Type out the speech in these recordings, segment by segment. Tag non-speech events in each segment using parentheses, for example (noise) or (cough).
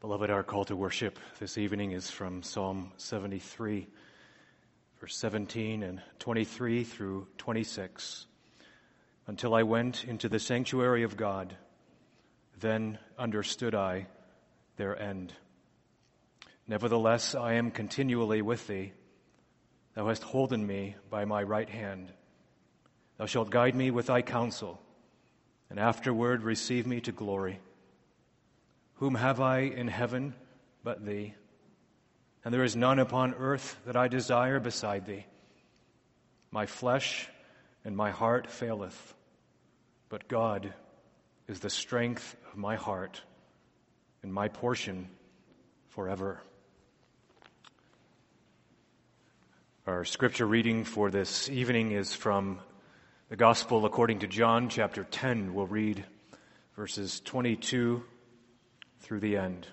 Beloved, our call to worship this evening is from Psalm 73, verse 17 and 23 through 26. Until I went into the sanctuary of God, then understood I their end. Nevertheless, I am continually with thee. Thou hast holden me by my right hand. Thou shalt guide me with thy counsel, and afterward receive me to glory. Whom have I in heaven but thee? And there is none upon earth that I desire beside thee. My flesh and my heart faileth, but God is the strength of my heart and my portion forever. Our scripture reading for this evening is from the Gospel according to John, chapter 10. We'll read verses 22 through the end.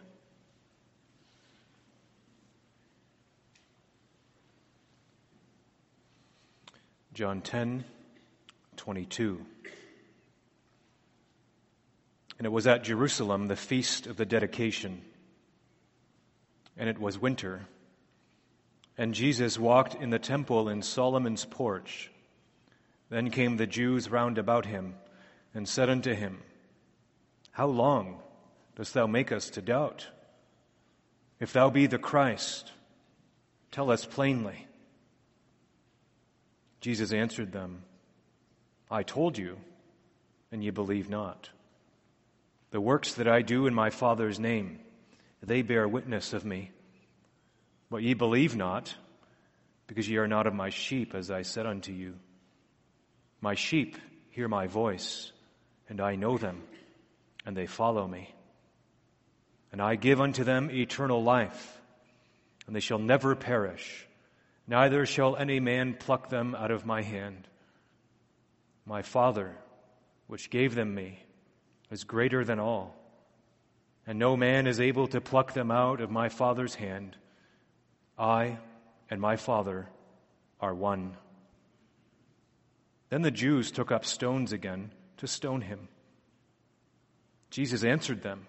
John 10, 22. And it was at Jerusalem, the feast of the dedication. And it was winter. And Jesus walked in the temple in Solomon's porch. Then came the Jews round about him and said unto him, How long dost thou make us to doubt? If thou be the Christ, tell us plainly. Jesus answered them, I told you, and ye believe not. The works that I do in my Father's name, they bear witness of me. But ye believe not, because ye are not of my sheep, as I said unto you. My sheep hear my voice, and I know them, and they follow me. And I give unto them eternal life, and they shall never perish, neither shall any man pluck them out of my hand. My Father, which gave them me, is greater than all, and no man is able to pluck them out of my Father's hand. I and my Father are one. Then the Jews took up stones again to stone him. Jesus answered them,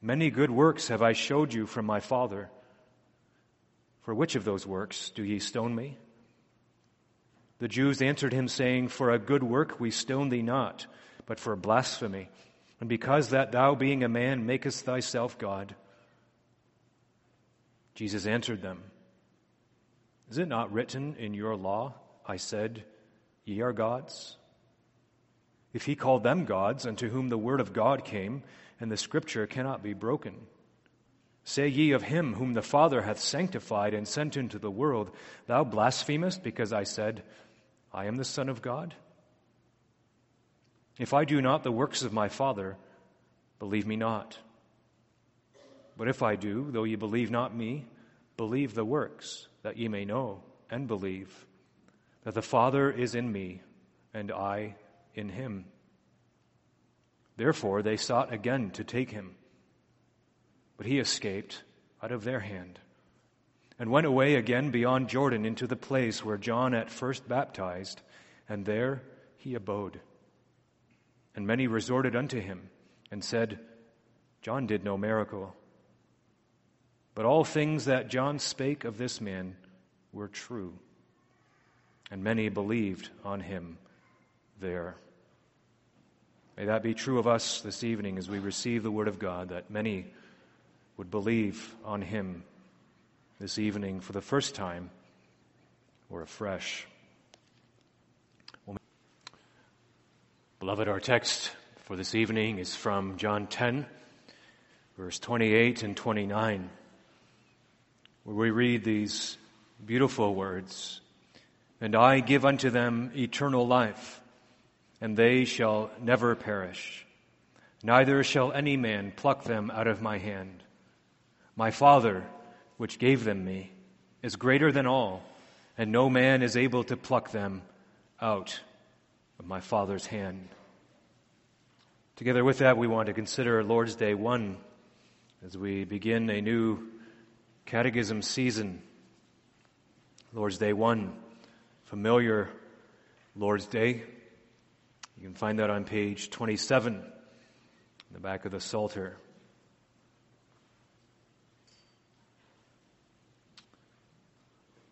Many good works have I showed you from my Father. For which of those works do ye stone me? The Jews answered him, saying, For a good work we stone thee not, but for blasphemy, and because that thou, being a man, makest thyself God. Jesus answered them, Is it not written in your law, I said, Ye are gods? If he called them gods, unto whom the word of God came, and the scripture cannot be broken. Say ye of him whom the Father hath sanctified and sent into the world, Thou blasphemest because I said, I am the Son of God? If I do not the works of my Father, believe me not. But if I do, though ye believe not me, believe the works, that ye may know and believe that the Father is in me, and I in him. Therefore they sought again to take him. But he escaped out of their hand and went away again beyond Jordan into the place where John at first baptized, and there he abode. And many resorted unto him and said, John did no miracle. But all things that John spake of this man were true. And many believed on him there. May that be true of us this evening as we receive the Word of God, that many would believe on Him this evening for the first time or afresh. Beloved, our text for this evening is from John 10, verse 28 and 29, where we read these beautiful words And I give unto them eternal life and they shall never perish. Neither shall any man pluck them out of my hand. My Father, which gave them me, is greater than all, and no man is able to pluck them out of my Father's hand. Together with that, we want to consider Lord's Day 1 as we begin a new catechism season. Lord's Day 1, familiar Lord's Day. You can find that on page 27 in the back of the Psalter.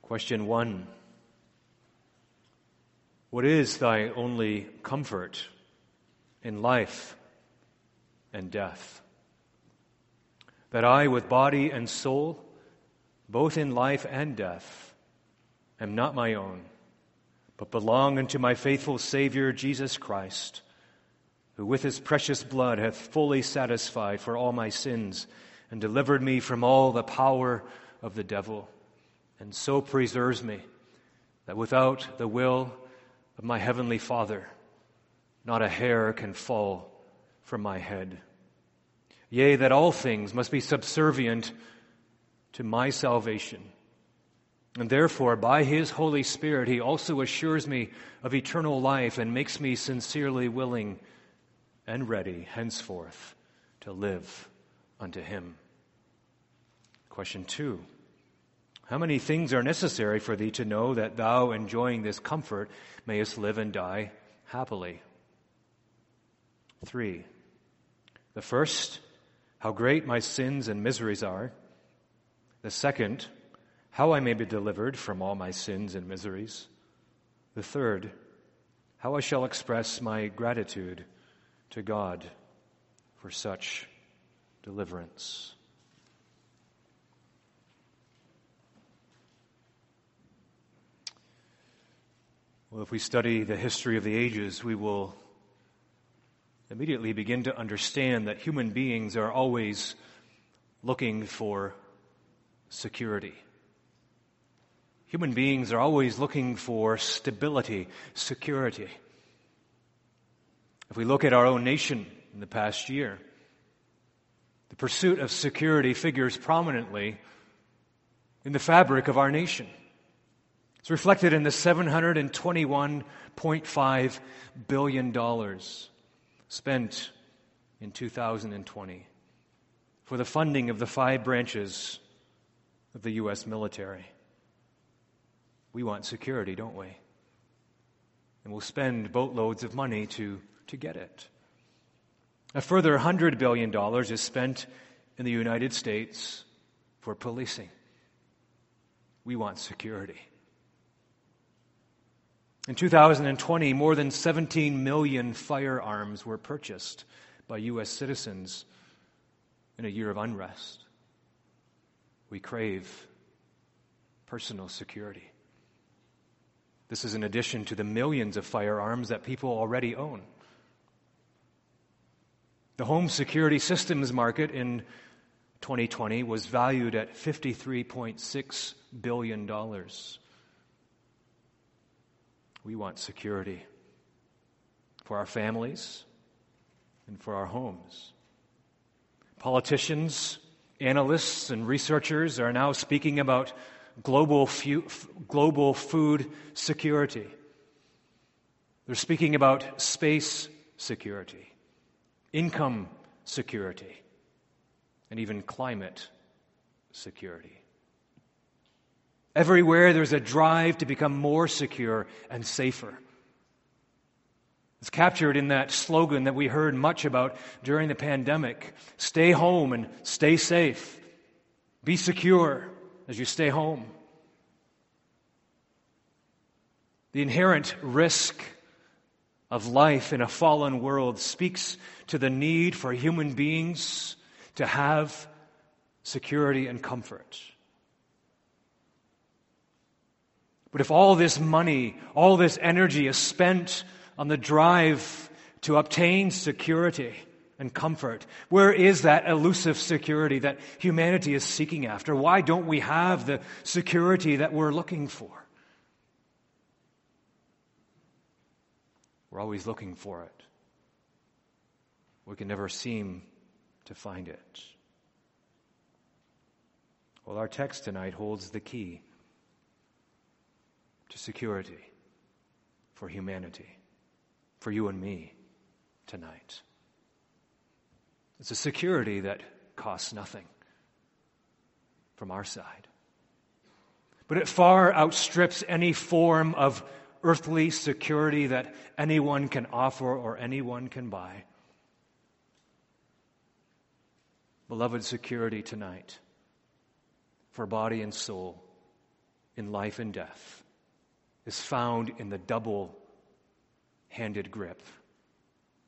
Question one What is thy only comfort in life and death? That I, with body and soul, both in life and death, am not my own but belong unto my faithful Savior, Jesus Christ, who with his precious blood hath fully satisfied for all my sins and delivered me from all the power of the devil and so preserves me that without the will of my heavenly Father, not a hair can fall from my head. Yea, that all things must be subservient to my salvation. And therefore, by His Holy Spirit, He also assures me of eternal life and makes me sincerely willing and ready henceforth to live unto Him. Question two. How many things are necessary for thee to know that thou, enjoying this comfort, mayest live and die happily? Three. The first, how great my sins and miseries are. The second, how I may be delivered from all my sins and miseries. The third, how I shall express my gratitude to God for such deliverance. Well, if we study the history of the ages, we will immediately begin to understand that human beings are always looking for security. Human beings are always looking for stability, security. If we look at our own nation in the past year, the pursuit of security figures prominently in the fabric of our nation. It's reflected in the $721.5 billion spent in 2020 for the funding of the five branches of the U.S. military. We want security, don't we? And we'll spend boatloads of money to, to get it. A further $100 billion is spent in the United States for policing. We want security. In 2020, more than 17 million firearms were purchased by U.S. citizens in a year of unrest. We crave personal security. This is in addition to the millions of firearms that people already own. The home security systems market in 2020 was valued at $53.6 billion. We want security for our families and for our homes. Politicians, analysts, and researchers are now speaking about global, fu- global food security. They're speaking about space security, income security, and even climate security. Everywhere there's a drive to become more secure and safer. It's captured in that slogan that we heard much about during the pandemic stay home and stay safe. Be secure as you stay home. The inherent risk of life in a fallen world speaks to the need for human beings to have security and comfort. But if all this money, all this energy is spent on the drive to obtain security and comfort, where is that elusive security that humanity is seeking after? Why don't we have the security that we're looking for? We're always looking for it. We can never seem to find it. Well, our text tonight holds the key to security for humanity, for you and me tonight. It's a security that costs nothing from our side. But it far outstrips any form of earthly security that anyone can offer or anyone can buy. Beloved, security tonight for body and soul in life and death is found in the double handed grip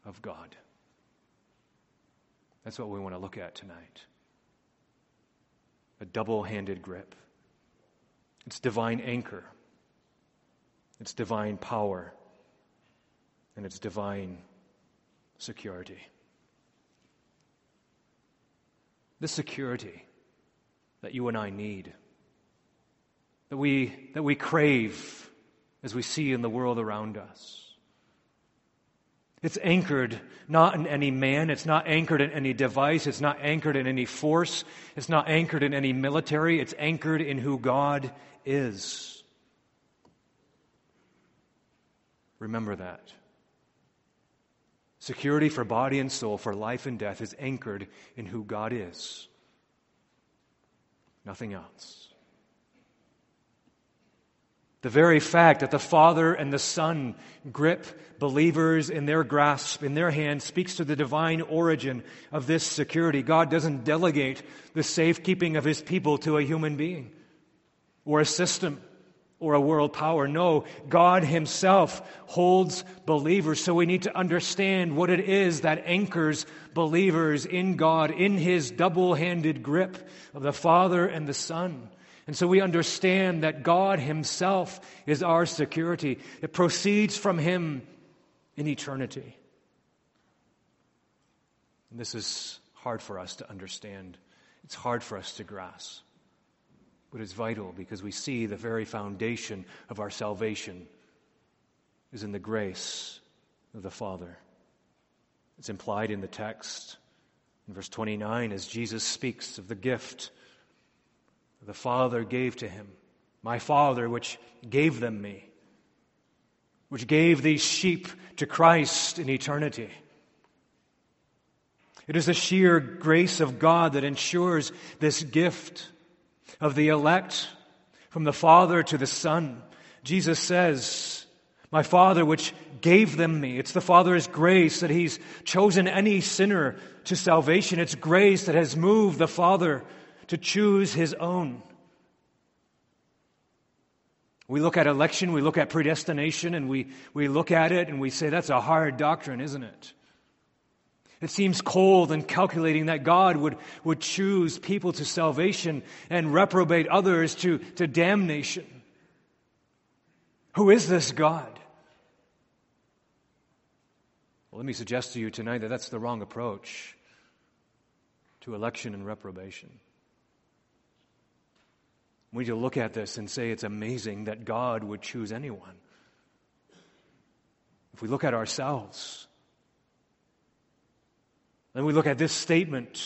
of God. That's what we want to look at tonight. A double handed grip. It's divine anchor, it's divine power, and it's divine security. The security that you and I need, that we, that we crave as we see in the world around us. It's anchored not in any man, it's not anchored in any device, it's not anchored in any force, it's not anchored in any military, it's anchored in who God is. Remember that. Security for body and soul, for life and death, is anchored in who God is. Nothing else. The very fact that the Father and the Son grip believers in their grasp, in their hand, speaks to the divine origin of this security. God doesn't delegate the safekeeping of His people to a human being or a system or a world power. No, God Himself holds believers. So we need to understand what it is that anchors believers in God, in His double handed grip of the Father and the Son. And so we understand that God Himself is our security. It proceeds from Him in eternity. And this is hard for us to understand. It's hard for us to grasp. But it's vital because we see the very foundation of our salvation is in the grace of the Father. It's implied in the text. In verse 29, as Jesus speaks of the gift the Father gave to him. My Father, which gave them me, which gave these sheep to Christ in eternity. It is the sheer grace of God that ensures this gift of the elect from the Father to the Son. Jesus says, My Father, which gave them me. It's the Father's grace that He's chosen any sinner to salvation. It's grace that has moved the Father to choose his own. We look at election, we look at predestination, and we, we look at it and we say, that's a hard doctrine, isn't it? It seems cold and calculating that God would, would choose people to salvation and reprobate others to, to damnation. Who is this God? Well, let me suggest to you tonight that that's the wrong approach to election and reprobation. We need to look at this and say it's amazing that God would choose anyone. If we look at ourselves, then we look at this statement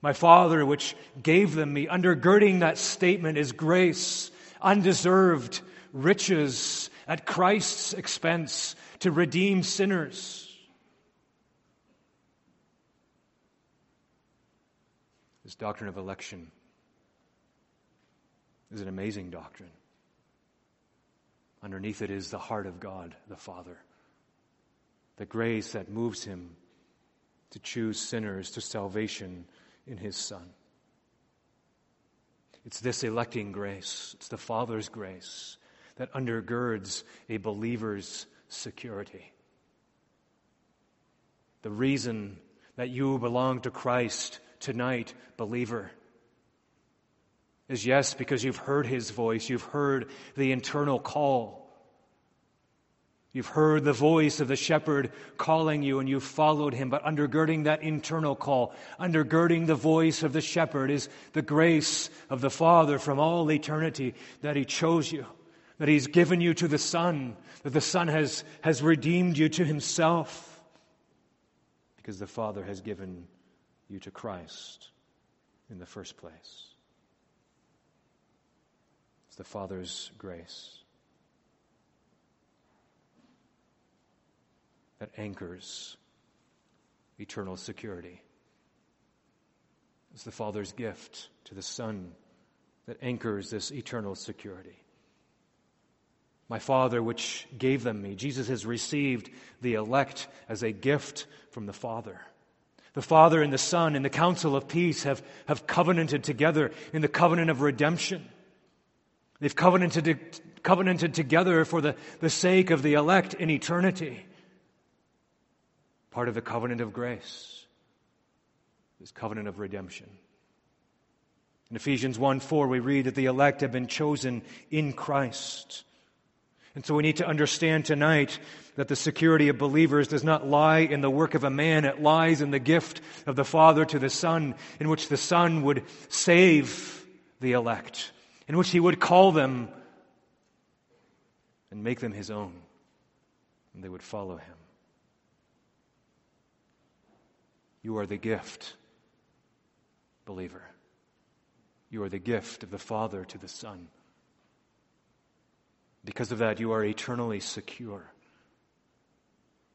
My Father, which gave them me, undergirding that statement is grace, undeserved riches at Christ's expense to redeem sinners. This doctrine of election is an amazing doctrine. Underneath it is the heart of God, the Father. The grace that moves him to choose sinners to salvation in his Son. It's this electing grace, it's the Father's grace that undergirds a believer's security. The reason that you belong to Christ tonight, believer, is yes, because you've heard his voice, you've heard the internal call. You've heard the voice of the shepherd calling you and you've followed him, but undergirding that internal call, undergirding the voice of the shepherd is the grace of the Father from all eternity that he chose you, that he's given you to the Son, that the Son has, has redeemed you to himself, because the Father has given you to Christ in the first place. It's the Father's grace that anchors eternal security. It's the Father's gift to the Son that anchors this eternal security. My Father, which gave them me. Jesus has received the elect as a gift from the Father. The Father and the Son in the counsel of peace have, have covenanted together in the covenant of redemption. They've covenanted, covenanted together for the, the sake of the elect in eternity. Part of the covenant of grace, this covenant of redemption. In Ephesians 1 4, we read that the elect have been chosen in Christ. And so we need to understand tonight that the security of believers does not lie in the work of a man, it lies in the gift of the Father to the Son, in which the Son would save the elect, in which he would call them and make them his own, and they would follow him. You are the gift, believer. You are the gift of the Father to the Son. Because of that, you are eternally secure.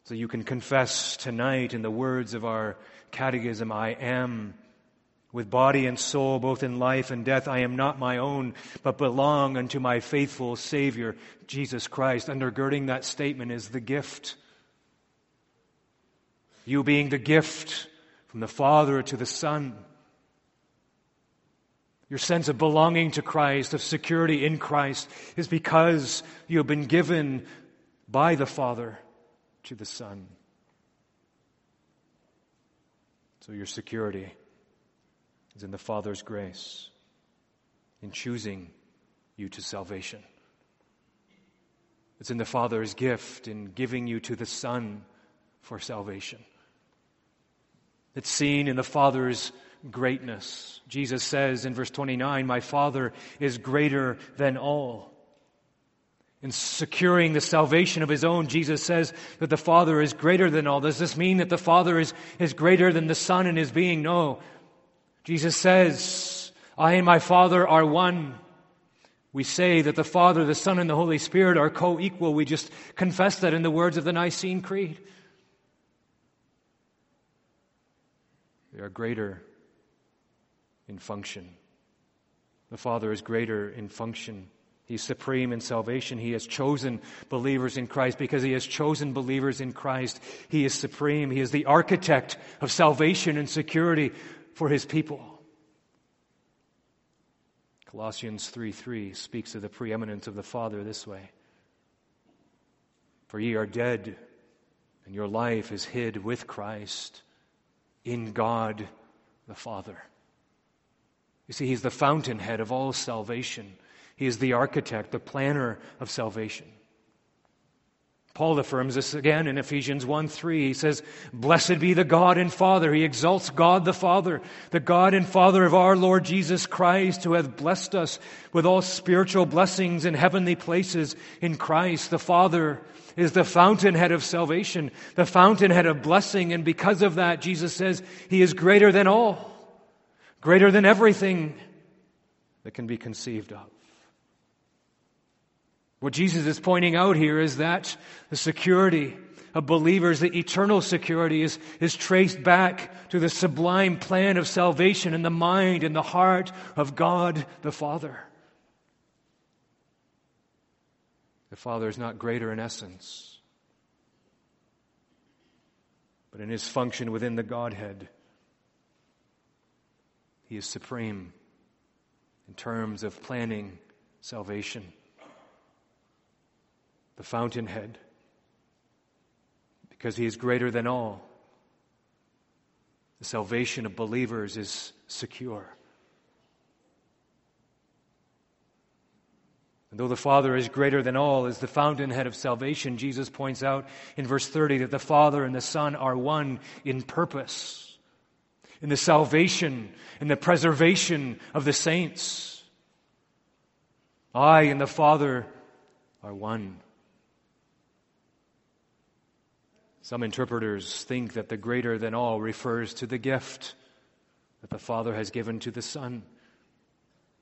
So you can confess tonight in the words of our catechism, I am with body and soul, both in life and death. I am not my own, but belong unto my faithful Savior, Jesus Christ. Undergirding that statement is the gift. You being the gift from the Father to the Son your sense of belonging to Christ, of security in Christ, is because you have been given by the Father to the Son. So your security is in the Father's grace in choosing you to salvation. It's in the Father's gift in giving you to the Son for salvation. It's seen in the Father's greatness. Jesus says in verse 29, My Father is greater than all. In securing the salvation of his own, Jesus says that the Father is greater than all. Does this mean that the Father is, is greater than the Son in his being? No. Jesus says, I and my Father are one. We say that the Father, the Son, and the Holy Spirit are co equal. We just confess that in the words of the Nicene Creed. They are greater in function. The Father is greater in function. He's supreme in salvation. He has chosen believers in Christ. Because He has chosen believers in Christ, He is supreme. He is the architect of salvation and security for His people. Colossians 3 3 speaks of the preeminence of the Father this way For ye are dead, and your life is hid with Christ in God the Father. You see, He's the fountainhead of all salvation. He is the architect, the planner of salvation. Paul affirms this again in Ephesians 1 3. He says, Blessed be the God and Father. He exalts God the Father, the God and Father of our Lord Jesus Christ, who hath blessed us with all spiritual blessings in heavenly places in Christ. The Father is the fountainhead of salvation, the fountainhead of blessing, and because of that, Jesus says, He is greater than all greater than everything that can be conceived of. What Jesus is pointing out here is that the security of believers, the eternal security, is, is traced back to the sublime plan of salvation in the mind and the heart of God the Father. The Father is not greater in essence, but in his function within the Godhead. He is supreme in terms of planning salvation. The fountainhead, because He is greater than all. The salvation of believers is secure. And though the Father is greater than all, is the fountainhead of salvation, Jesus points out in verse 30 that the Father and the Son are one in purpose in the salvation and the preservation of the saints. I and the Father are one. Some interpreters think that the greater than all refers to the gift that the Father has given to the Son.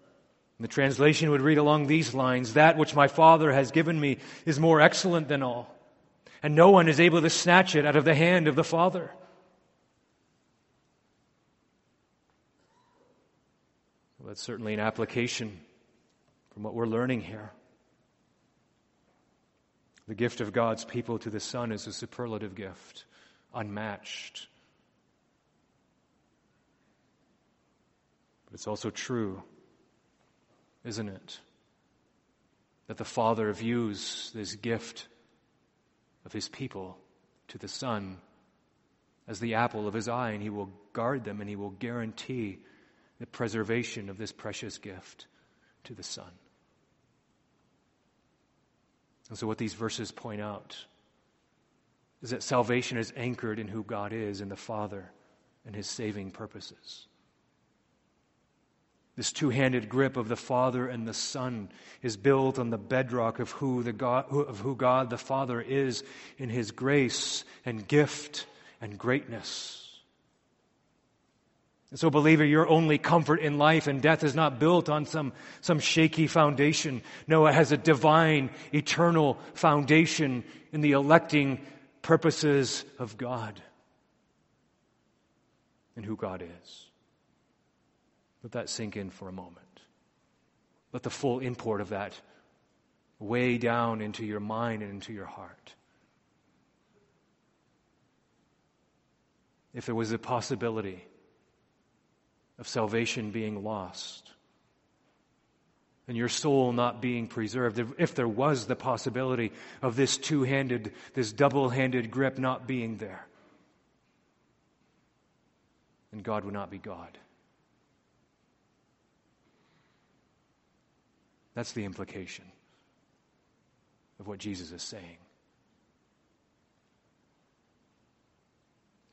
And the translation would read along these lines That which my Father has given me is more excellent than all, and no one is able to snatch it out of the hand of the Father. Well, that's certainly an application from what we're learning here. The gift of God's people to the Son is a superlative gift, unmatched. But it's also true, isn't it? that the Father views this gift of his people to the Son as the apple of his eye, and he will guard them and he will guarantee the preservation of this precious gift to the Son. And so, what these verses point out is that salvation is anchored in who God is, in the Father, and his saving purposes. This two handed grip of the Father and the Son is built on the bedrock of who, the God, of who God the Father is in his grace and gift and greatness. And so, believer, your only comfort in life and death is not built on some, some shaky foundation. No, it has a divine, eternal foundation in the electing purposes of God and who God is. Let that sink in for a moment. Let the full import of that weigh down into your mind and into your heart. If there was a possibility of salvation being lost and your soul not being preserved, if there was the possibility of this two handed, this double handed grip not being there, then God would not be God. That's the implication of what Jesus is saying.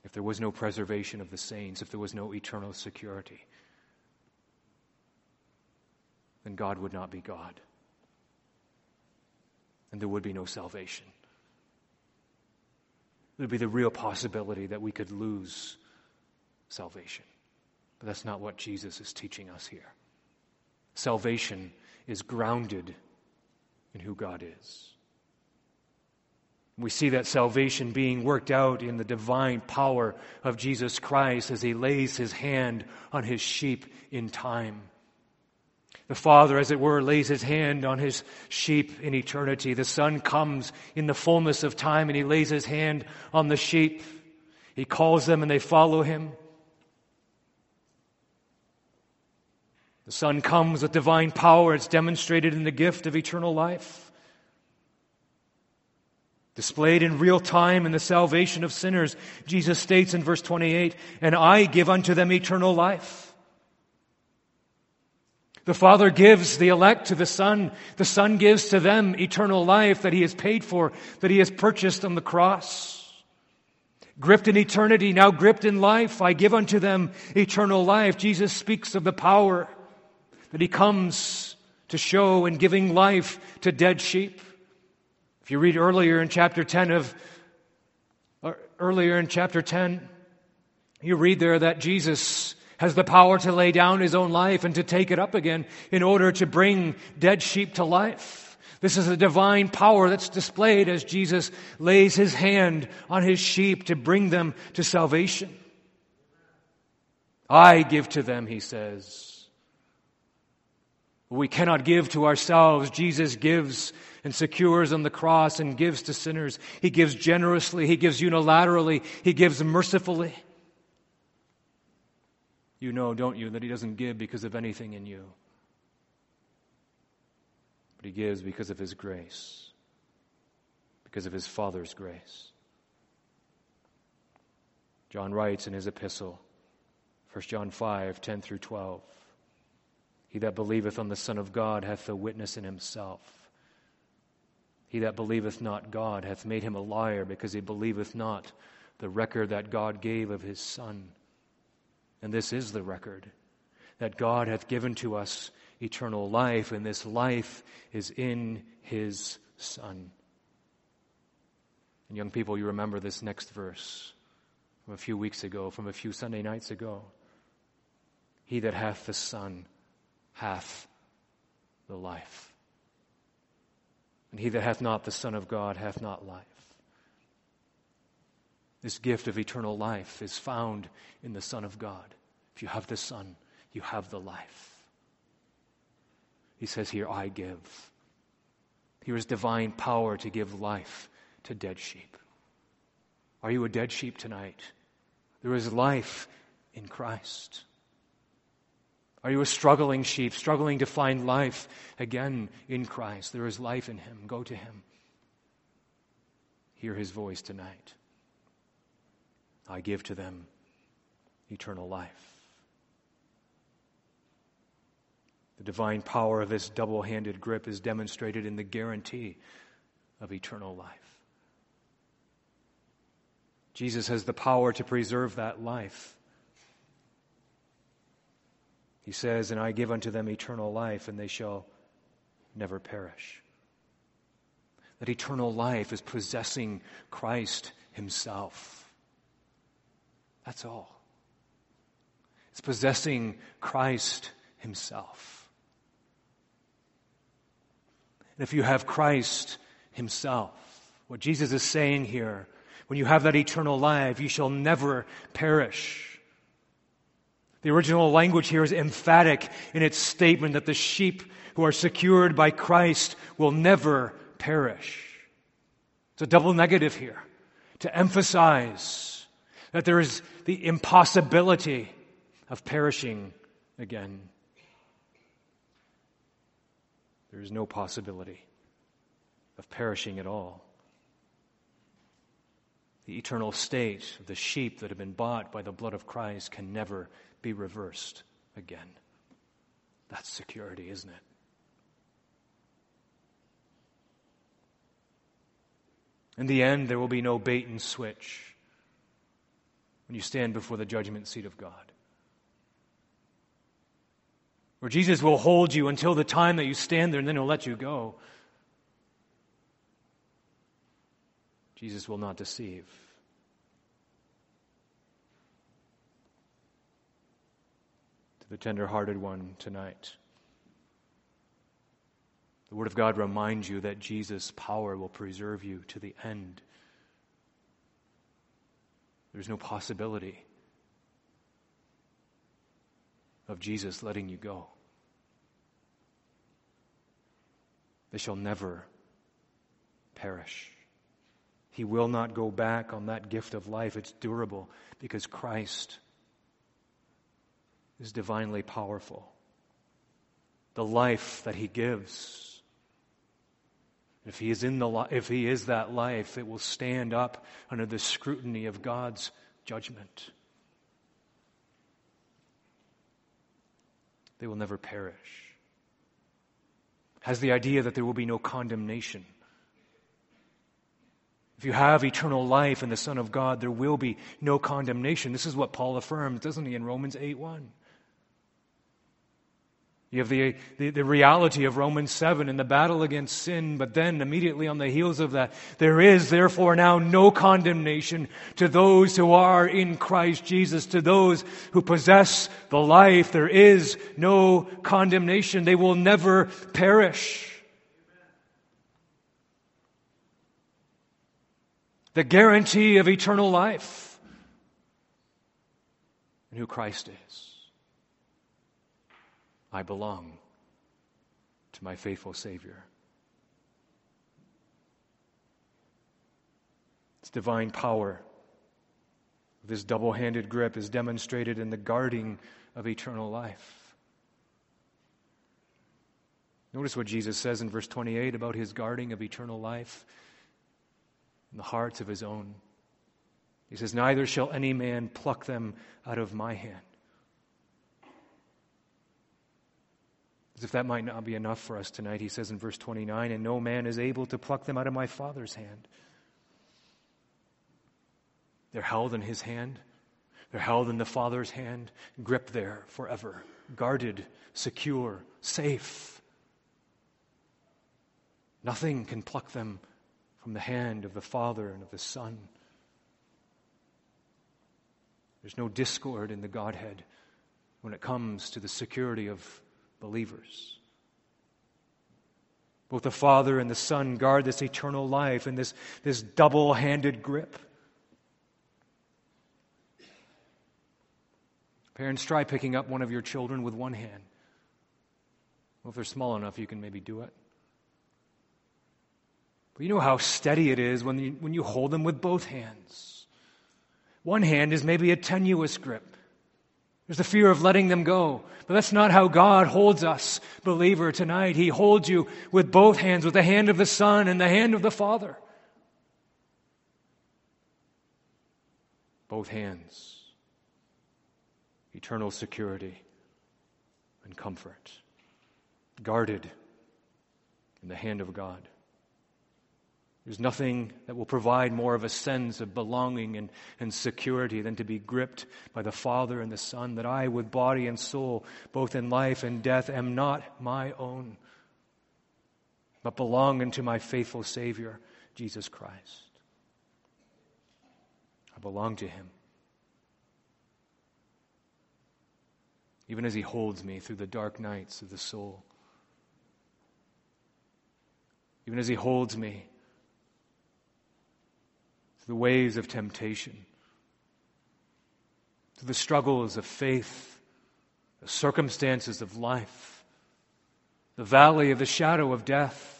If there was no preservation of the saints, if there was no eternal security, then God would not be God. And there would be no salvation. There would be the real possibility that we could lose salvation. But that's not what Jesus is teaching us here. Salvation is grounded in who God is. We see that salvation being worked out in the divine power of Jesus Christ as he lays his hand on his sheep in time. The Father, as it were, lays his hand on his sheep in eternity. The Son comes in the fullness of time and he lays his hand on the sheep. He calls them and they follow him. The Son comes with divine power. It's demonstrated in the gift of eternal life. Displayed in real time in the salvation of sinners, Jesus states in verse 28, and I give unto them eternal life. The Father gives the elect to the Son. The Son gives to them eternal life that He has paid for, that He has purchased on the cross. Gripped in eternity, now gripped in life, I give unto them eternal life. Jesus speaks of the power that he comes to show in giving life to dead sheep. If you read earlier in chapter 10 of, uh, earlier in chapter 10, you read there that Jesus has the power to lay down his own life and to take it up again in order to bring dead sheep to life. This is a divine power that's displayed as Jesus lays his hand on his sheep to bring them to salvation. I give to them, he says, we cannot give to ourselves. Jesus gives and secures on the cross and gives to sinners. He gives generously, He gives unilaterally, He gives mercifully. You know, don't you, that He doesn't give because of anything in you, but He gives because of His grace, because of His Father's grace. John writes in his epistle, 1 John 5 10 through 12. He that believeth on the Son of God hath the witness in himself. He that believeth not God hath made him a liar, because he believeth not the record that God gave of his Son. And this is the record that God hath given to us eternal life, and this life is in his Son. And young people, you remember this next verse from a few weeks ago, from a few Sunday nights ago. He that hath the Son hath the life. And he that hath not the Son of God hath not life. This gift of eternal life is found in the Son of God. If you have the Son, you have the life. He says here, I give. Here is divine power to give life to dead sheep. Are you a dead sheep tonight? There is life in Christ. Are you a struggling sheep, struggling to find life again in Christ? There is life in Him. Go to Him. Hear His voice tonight. I give to them eternal life. The divine power of this double handed grip is demonstrated in the guarantee of eternal life. Jesus has the power to preserve that life. He says, And I give unto them eternal life, and they shall never perish. That eternal life is possessing Christ Himself. That's all. It's possessing Christ Himself. And if you have Christ Himself, what Jesus is saying here, when you have that eternal life, you shall never perish. The original language here is emphatic in its statement that the sheep who are secured by Christ will never perish. It's a double negative here to emphasize that there is the impossibility of perishing again. There is no possibility of perishing at all. The eternal state of the sheep that have been bought by the blood of Christ can never be reversed again. That's security, isn't it? In the end, there will be no bait and switch when you stand before the judgment seat of God where Jesus will hold you until the time that you stand there and then he'll let you go. Jesus will not deceive. To the tender-hearted one tonight, the Word of God reminds you that Jesus' power will preserve you to the end. There's no possibility of Jesus letting you go. They shall never perish. He will not go back on that gift of life. It's durable because Christ is divinely powerful. The life that He gives, if He is in the if He is that life, it will stand up under the scrutiny of God's judgment. They will never perish has the idea that there will be no condemnation. If you have eternal life in the Son of God, there will be no condemnation. This is what Paul affirms, doesn't he, in Romans 8 1. You have the, the, the, reality of Romans 7 and the battle against sin, but then immediately on the heels of that, there is therefore now no condemnation to those who are in Christ Jesus, to those who possess the life. There is no condemnation. They will never perish. The guarantee of eternal life and who Christ is. I belong to my faithful Savior. Its divine power, this double handed grip, is demonstrated in the guarding of eternal life. Notice what Jesus says in verse 28 about his guarding of eternal life in the hearts of his own. He says, Neither shall any man pluck them out of my hand. As if that might not be enough for us tonight, he says in verse 29 And no man is able to pluck them out of my Father's hand. They're held in his hand, they're held in the Father's hand, gripped there forever, guarded, secure, safe. Nothing can pluck them from the hand of the Father and of the Son. There's no discord in the Godhead when it comes to the security of believers. Both the Father and the Son guard this eternal life in this, this double handed grip. Parents, try picking up one of your children with one hand. Well, if they're small enough, you can maybe do it. But you know how steady it is when you, when you hold them with both hands. One hand is maybe a tenuous grip. There's the fear of letting them go. But that's not how God holds us, believer, tonight. He holds you with both hands, with the hand of the Son and the hand of the Father. Both hands. Eternal security and comfort. Guarded in the hand of God. There's nothing that will provide more of a sense of belonging and, and security than to be gripped by the Father and the Son, that I, with body and soul, both in life and death, am not my own, but belong unto my faithful Savior, Jesus Christ. I belong to Him. Even as He holds me through the dark nights of the soul. Even as He holds me the waves of temptation, to the struggles of faith, the circumstances of life, the valley of the shadow of death,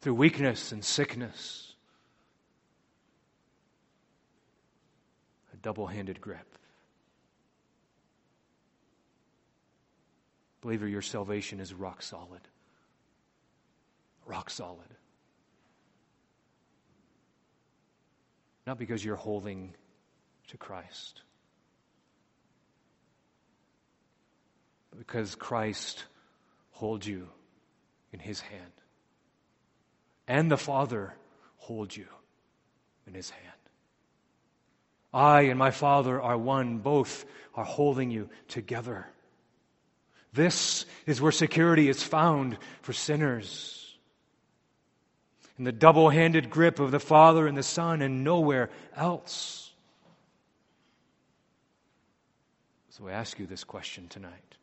through weakness and sickness. A double handed grip. Believer, your salvation is rock solid. Rock solid. Not because you're holding to Christ, but because Christ holds you in his hand. And the Father holds you in his hand. I and my Father are one, both are holding you together. This is where security is found for sinners in the double handed grip of the Father and the Son and nowhere else. So I ask you this question tonight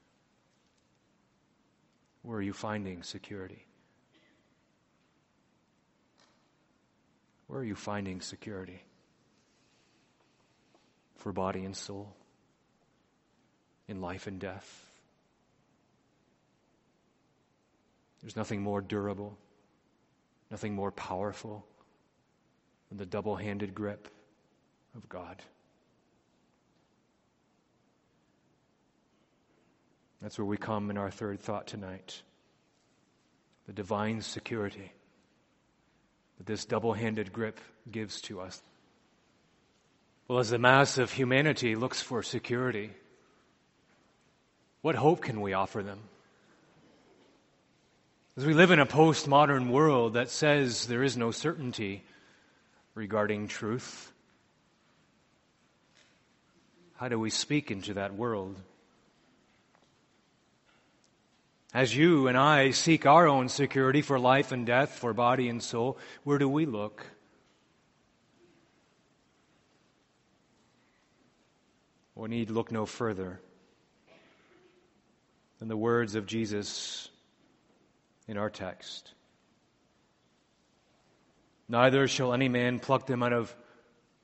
Where are you finding security? Where are you finding security for body and soul, in life and death? There's nothing more durable nothing more powerful than the double handed grip of God. That's where we come in our third thought tonight the divine security that this double handed grip gives to us. Well, as the mass of humanity looks for security, what hope can we offer them? As we live in a postmodern world that says there is no certainty regarding truth, how do we speak into that world? As you and I seek our own security for life and death, for body and soul, where do we look? We need look no further than the words of Jesus in our text. Neither shall any man pluck them out of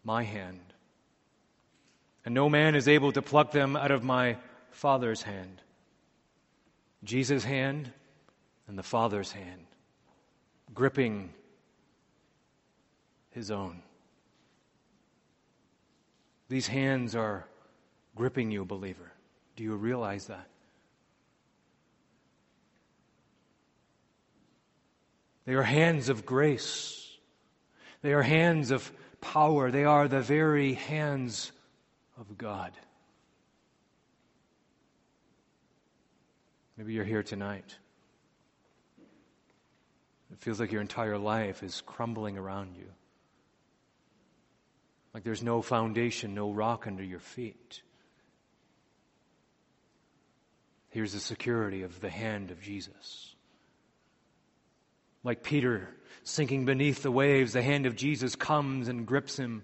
my hand. And no man is able to pluck them out of my Father's hand. Jesus' hand and the Father's hand, gripping his own. These hands are gripping you, believer. Do you realize that? They are hands of grace. They are hands of power. They are the very hands of God. Maybe you're here tonight. It feels like your entire life is crumbling around you. Like there's no foundation, no rock under your feet. Here's the security of the hand of Jesus. Like Peter sinking beneath the waves, the hand of Jesus comes and grips him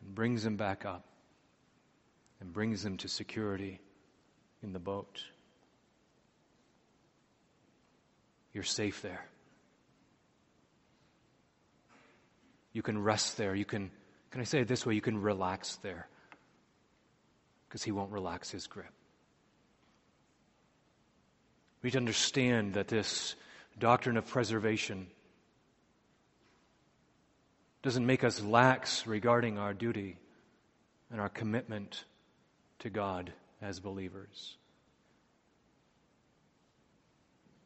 and brings him back up and brings him to security in the boat. You're safe there. You can rest there. You can, can I say it this way? You can relax there because he won't relax his grip. We need to understand that this doctrine of preservation doesn't make us lax regarding our duty and our commitment to God as believers.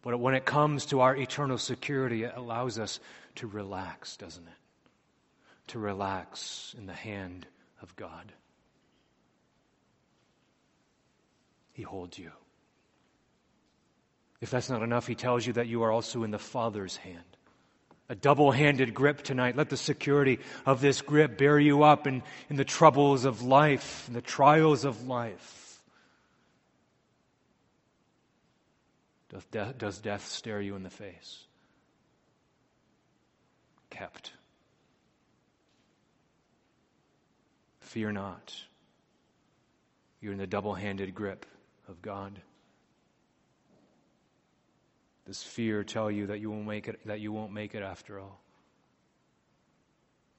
But when it comes to our eternal security, it allows us to relax, doesn't it? To relax in the hand of God. He holds you. If that's not enough, he tells you that you are also in the Father's hand. A double handed grip tonight. Let the security of this grip bear you up in, in the troubles of life, in the trials of life. Does death, does death stare you in the face? Kept. Fear not. You're in the double handed grip of God. Does fear tell you that you won't make it, that you won't make it after all?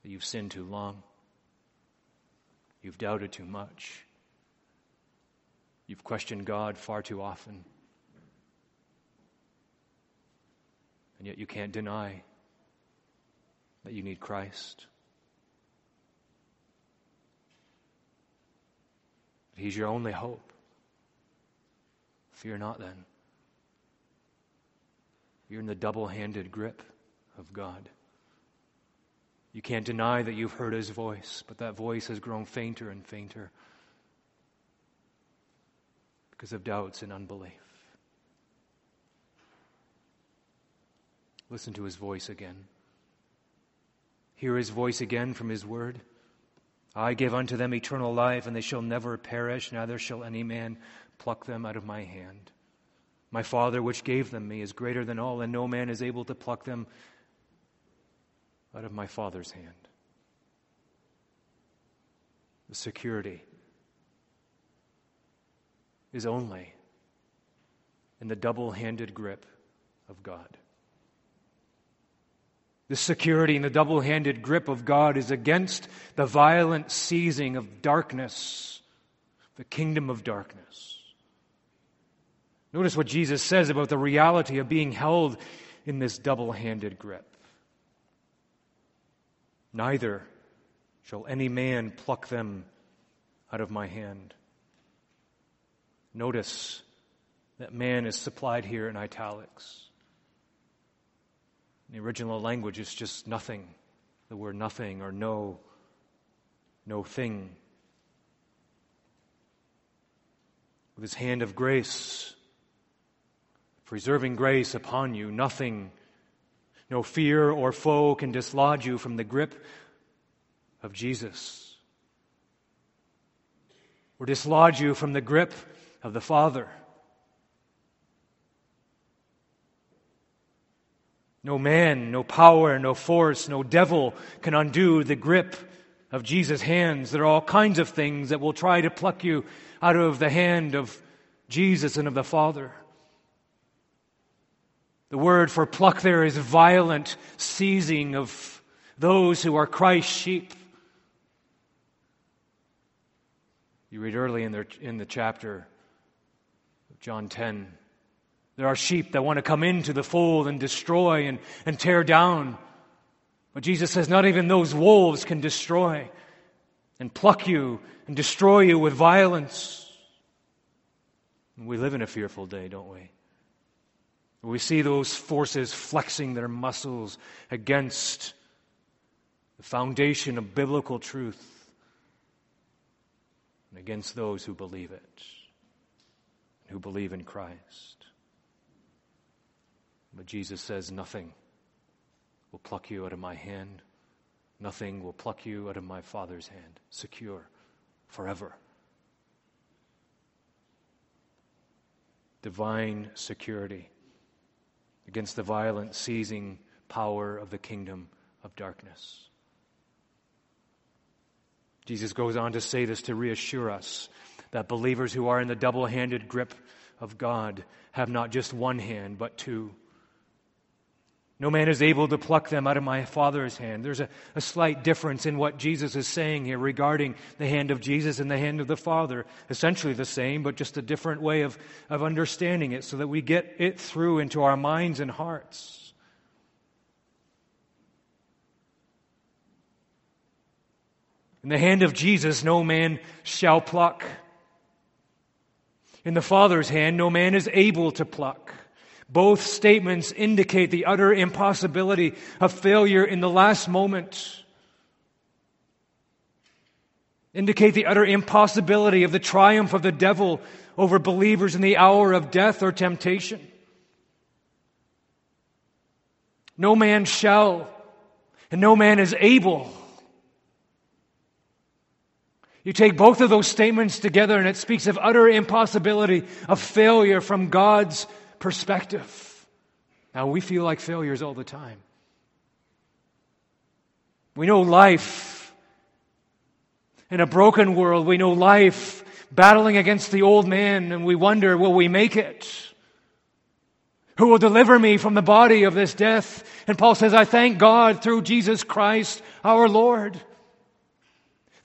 That you've sinned too long? You've doubted too much? You've questioned God far too often? And yet you can't deny that you need Christ. He's your only hope. Fear not then. You're in the double handed grip of God. You can't deny that you've heard his voice, but that voice has grown fainter and fainter because of doubts and unbelief. Listen to his voice again. Hear his voice again from his word. I give unto them eternal life, and they shall never perish, neither shall any man pluck them out of my hand. My Father, which gave them me, is greater than all, and no man is able to pluck them out of my Father's hand. The security is only in the double handed grip of God. The security and the double handed grip of God is against the violent seizing of darkness, the kingdom of darkness. Notice what Jesus says about the reality of being held in this double handed grip. Neither shall any man pluck them out of my hand. Notice that man is supplied here in italics. In the original language, it's just nothing. The word nothing or no, no thing. With his hand of grace, preserving grace upon you. Nothing, no fear or foe can dislodge you from the grip of Jesus or dislodge you from the grip of the Father. No man, no power, no force, no devil can undo the grip of Jesus' hands. There are all kinds of things that will try to pluck you out of the hand of Jesus and of the Father. The word for pluck there is violent seizing of those who are Christ's sheep. You read early in, the in the chapter of John 10. There are sheep that want to come into the fold and destroy and, and tear down. But Jesus says, not even those wolves can destroy and pluck you and destroy you with violence. We live in a fearful day, don't we? We see those forces flexing their muscles against the foundation of biblical truth and against those who believe it, who believe in Christ. But Jesus says, Nothing will pluck you out of my hand. Nothing will pluck you out of my Father's hand. Secure forever. Divine security against the violent, seizing power of the kingdom of darkness. Jesus goes on to say this to reassure us that believers who are in the double handed grip of God have not just one hand, but two. No man is able to pluck them out of my Father's hand. There's a, a, slight difference in what Jesus is saying here regarding the hand of Jesus and the hand of the Father. Essentially the same, but just a different way of, of understanding it so that we get it through into our minds and hearts. In the hand of Jesus, no man shall pluck. In the Father's hand, no man is able to pluck. Both statements indicate the utter impossibility of failure in the last moment. Indicate the utter impossibility of the triumph of the devil over believers in the hour of death or temptation. No man shall, and no man is able. You take both of those statements together, and it speaks of utter impossibility, of failure from God's perspective. Now, we feel like failures all the time. We know life in a broken world. We know life battling against the old man, and we wonder, will we make it? Who will deliver me from the body of this death? And Paul says, I thank God through Jesus Christ our Lord.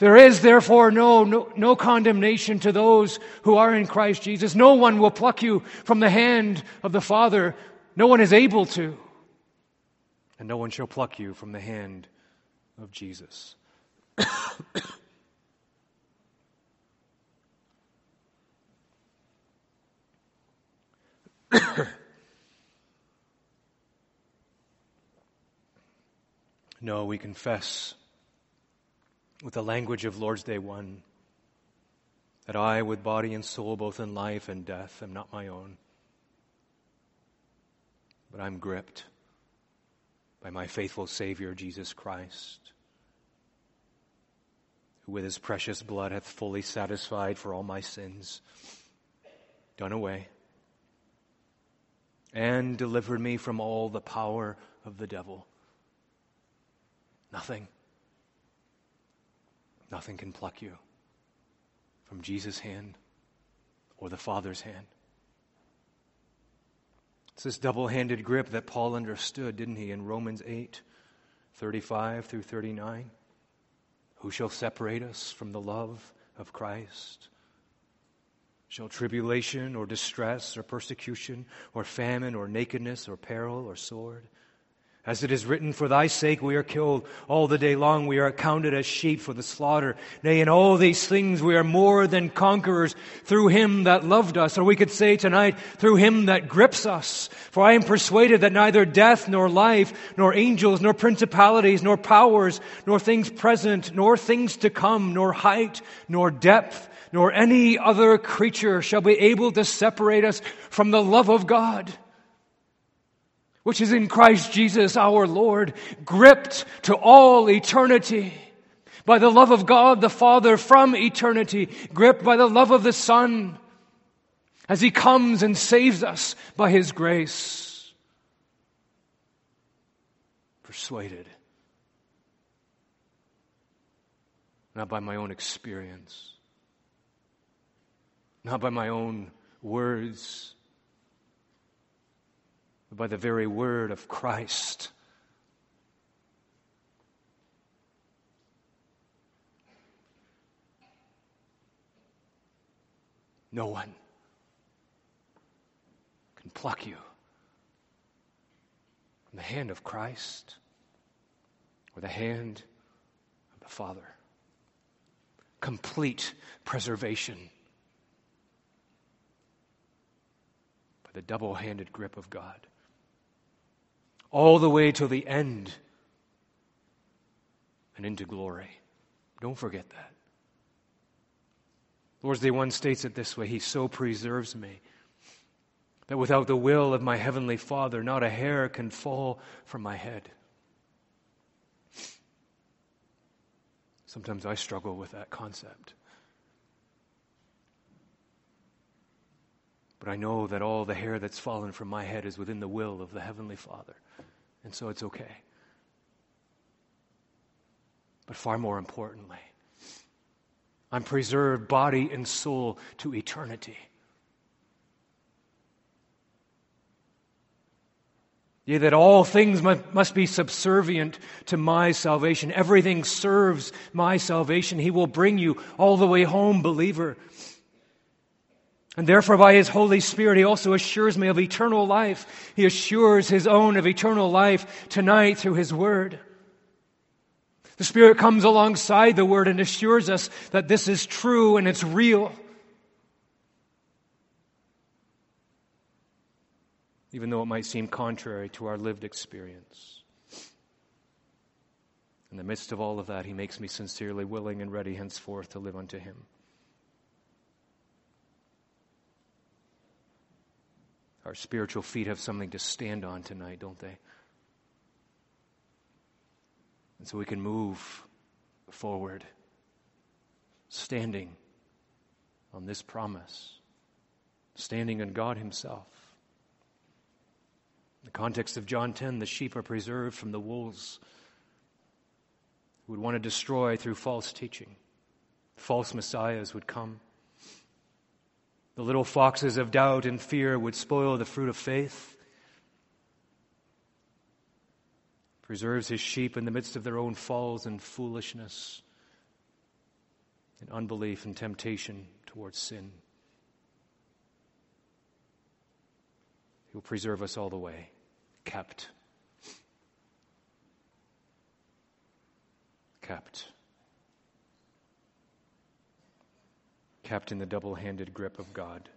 There is therefore no, no, no, condemnation to those who are in Christ Jesus. No one will pluck you from the hand of the Father. No one is able to. And no one shall pluck you from the hand of Jesus. (coughs) no, we confess with the language of Lord's Day 1 that I, with body and soul, both in life and death, am not my own, but I'm gripped by my faithful Savior, Jesus Christ, who with his precious blood hath fully satisfied for all my sins, done away, and delivered me from all the power of the devil. Nothing Nothing can pluck you from Jesus' hand or the Father's hand. It's this double handed grip that Paul understood, didn't he, in Romans 8 35 through 39? Who shall separate us from the love of Christ? Shall tribulation or distress or persecution or famine or nakedness or peril or sword? As it is written, For thy sake we are killed all the day long. We are accounted as sheep for the slaughter. Nay, in all these things we are more than conquerors through him that loved us. Or we could say tonight, through him that grips us. For I am persuaded that neither death, nor life, nor angels, nor principalities, nor powers, nor things present, nor things to come, nor height, nor depth, nor any other creature shall be able to separate us from the love of God which is in Christ Jesus our Lord, gripped to all eternity by the love of God the Father from eternity, gripped by the love of the Son as He comes and saves us by His grace. Persuaded, not by my own experience, not by my own words but by the very word of Christ. No one can pluck you from the hand of Christ or the hand of the Father. Complete preservation by the double handed grip of God all the way to the end and into glory. Don't forget that. Lord's Day 1 states it this way He so preserves me that without the will of my heavenly Father, not a hair can fall from my head. Sometimes I struggle with that concept. But I know that all the hair that's fallen from my head is within the will of the Heavenly Father. And so it's okay. But far more importantly, I'm preserved body and soul to eternity. Yea, that all things must be subservient to my salvation. Everything serves my salvation. He will bring you all the way home, believer. And therefore, by His Holy Spirit, He also assures me of eternal life. He assures His own of eternal life tonight through His Word. The Spirit comes alongside the Word and assures us that this is true and it's real. even though it might seem contrary to our lived experience. In the midst of all of that, He makes me sincerely willing and ready henceforth to live unto Him. Our spiritual feet have something to stand on tonight, don't they? And so we can move forward, standing on this promise, standing in God Himself. In the context of John 10, the sheep are preserved from the wolves who would want to destroy through false teaching. False messiahs would come. The little foxes of doubt and fear would spoil the fruit of faith. Preserves his sheep in the midst of their own falls and foolishness and unbelief and temptation towards sin. He will preserve us all the way, kept. Kept. Kept in the double handed grip of God.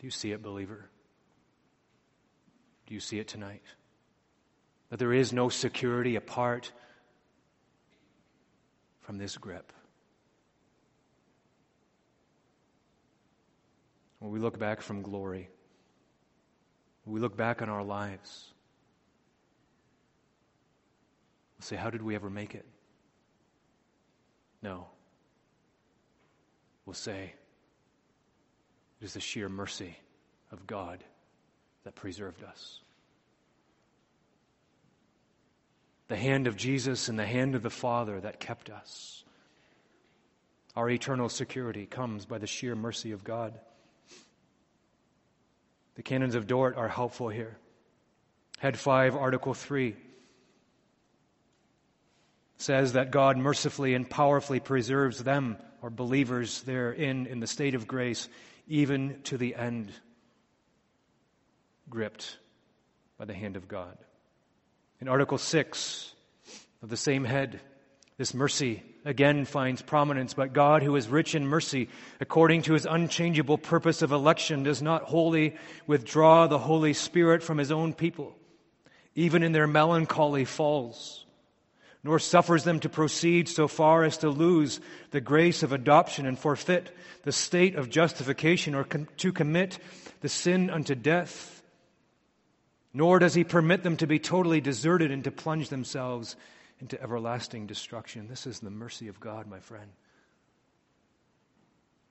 Do you see it, believer? Do you see it tonight? That there is no security apart from this grip. When we look back from glory, we look back on our lives, we'll say, How did we ever make it? No. We'll say, It is the sheer mercy of God that preserved us. The hand of Jesus and the hand of the Father that kept us. Our eternal security comes by the sheer mercy of God. The canons of Dort are helpful here. Head 5, Article 3 says that God mercifully and powerfully preserves them, or believers therein, in the state of grace, even to the end, gripped by the hand of God. In Article 6 of the same head, this mercy again finds prominence, but God, who is rich in mercy, according to his unchangeable purpose of election, does not wholly withdraw the Holy Spirit from his own people, even in their melancholy falls, nor suffers them to proceed so far as to lose the grace of adoption and forfeit the state of justification or com- to commit the sin unto death. Nor does he permit them to be totally deserted and to plunge themselves into everlasting destruction. This is the mercy of God, my friend.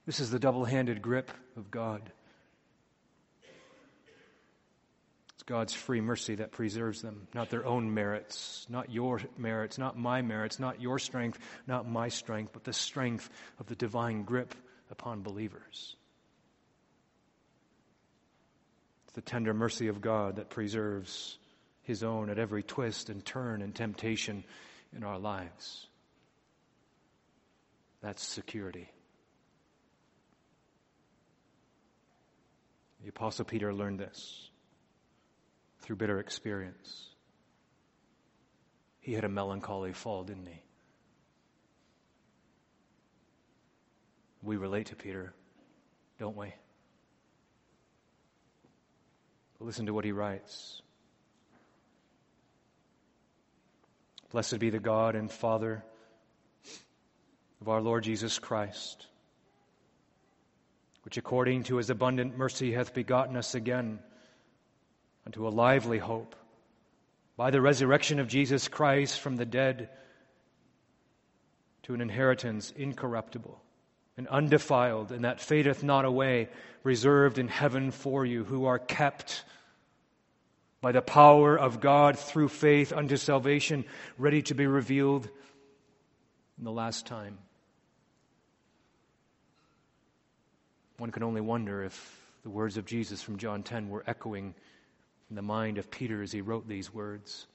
This is the double handed grip of God. It's God's free mercy that preserves them, not their own merits, not your merits, not my merits, not your strength, not my strength, but the strength of the divine grip upon believers. It's the tender mercy of God that preserves his own at every twist and turn and temptation in our lives. That's security. The Apostle Peter learned this through bitter experience. He had a melancholy fall, didn't he? We relate to Peter, don't we? But listen to what he writes. Blessed be the God and Father of our Lord Jesus Christ, which according to his abundant mercy hath begotten us again unto a lively hope by the resurrection of Jesus Christ from the dead to an inheritance incorruptible and undefiled, and that fadeth not away, reserved in heaven for you, who are kept by the power of God through faith unto salvation, ready to be revealed in the last time. One can only wonder if the words of Jesus from John 10 were echoing in the mind of Peter as he wrote these words,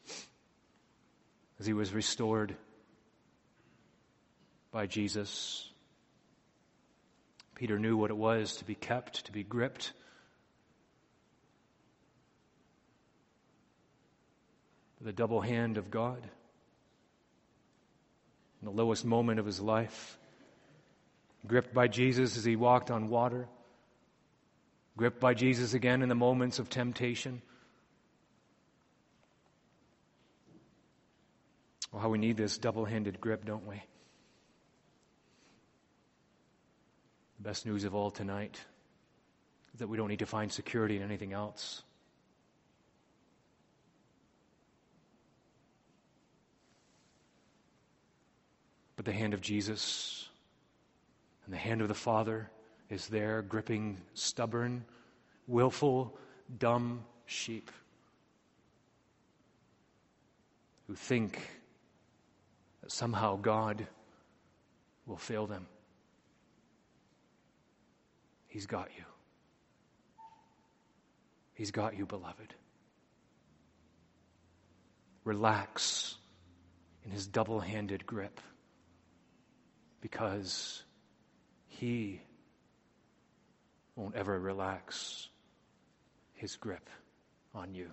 as he was restored by Jesus. Peter knew what it was to be kept, to be gripped the double hand of God. In the lowest moment of his life, gripped by Jesus as he walked on water, Gripped by Jesus again in the moments of temptation. Well, how we need this double handed grip, don't we? The best news of all tonight is that we don't need to find security in anything else. But the hand of Jesus and the hand of the Father is there gripping stubborn, willful, dumb sheep who think that somehow God will fail them. He's got you. He's got you, beloved. Relax in his double handed grip because he won't ever relax his grip on you.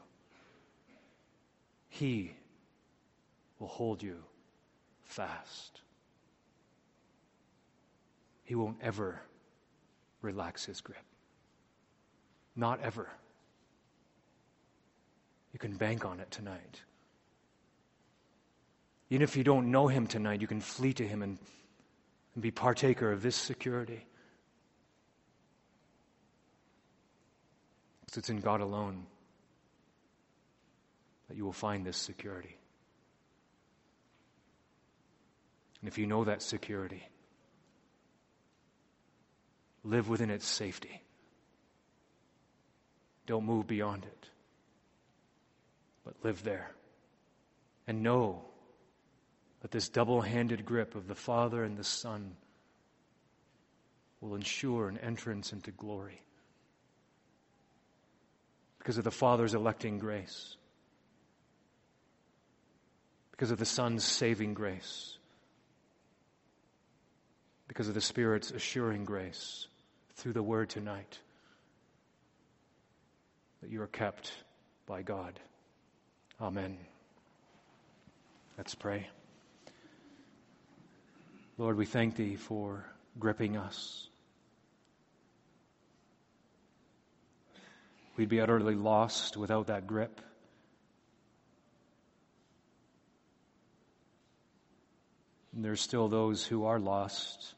He will hold you fast. He won't ever relax his grip. Not ever. You can bank on it tonight. Even if you don't know him tonight, you can flee to him and, and be partaker of this security. Because it's in God alone that you will find this security. And if you know that security, live within its safety. Don't move beyond it, but live there. And know that this double handed grip of the Father and the Son will ensure an entrance into glory because of the Father's electing grace, because of the Son's saving grace, because of the Spirit's assuring grace through the Word tonight that you are kept by God. Amen. Let's pray. Lord, we thank Thee for gripping us. We'd be utterly lost without that grip. And there's still those who are lost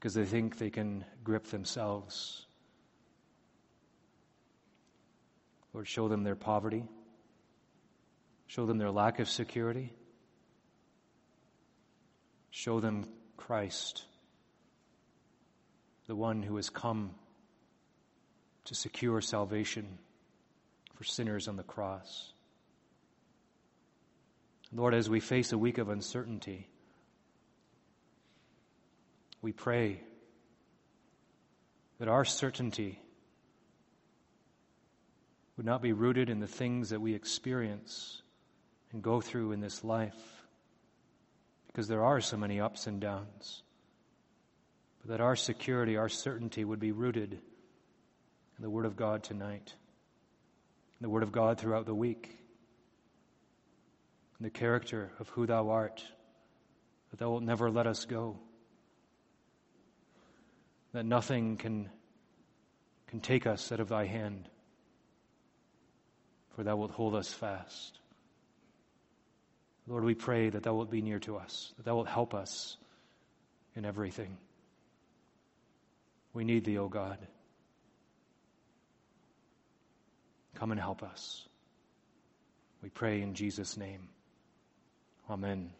because they think they can grip themselves. Lord, show them their poverty. Show them their lack of security. Show them Christ, the one who has come to secure salvation for sinners on the cross. Lord, as we face a week of uncertainty, we pray that our certainty would not be rooted in the things that we experience and go through in this life, because there are so many ups and downs, but that our security, our certainty would be rooted in the Word of God tonight, in the Word of God throughout the week, in the character of who Thou art, that Thou wilt never let us go, that nothing can, can take us out of Thy hand, for Thou wilt hold us fast. Lord, we pray that Thou wilt be near to us, that Thou wilt help us in everything. We need Thee, O God. Come and help us. We pray in Jesus' name. Amen.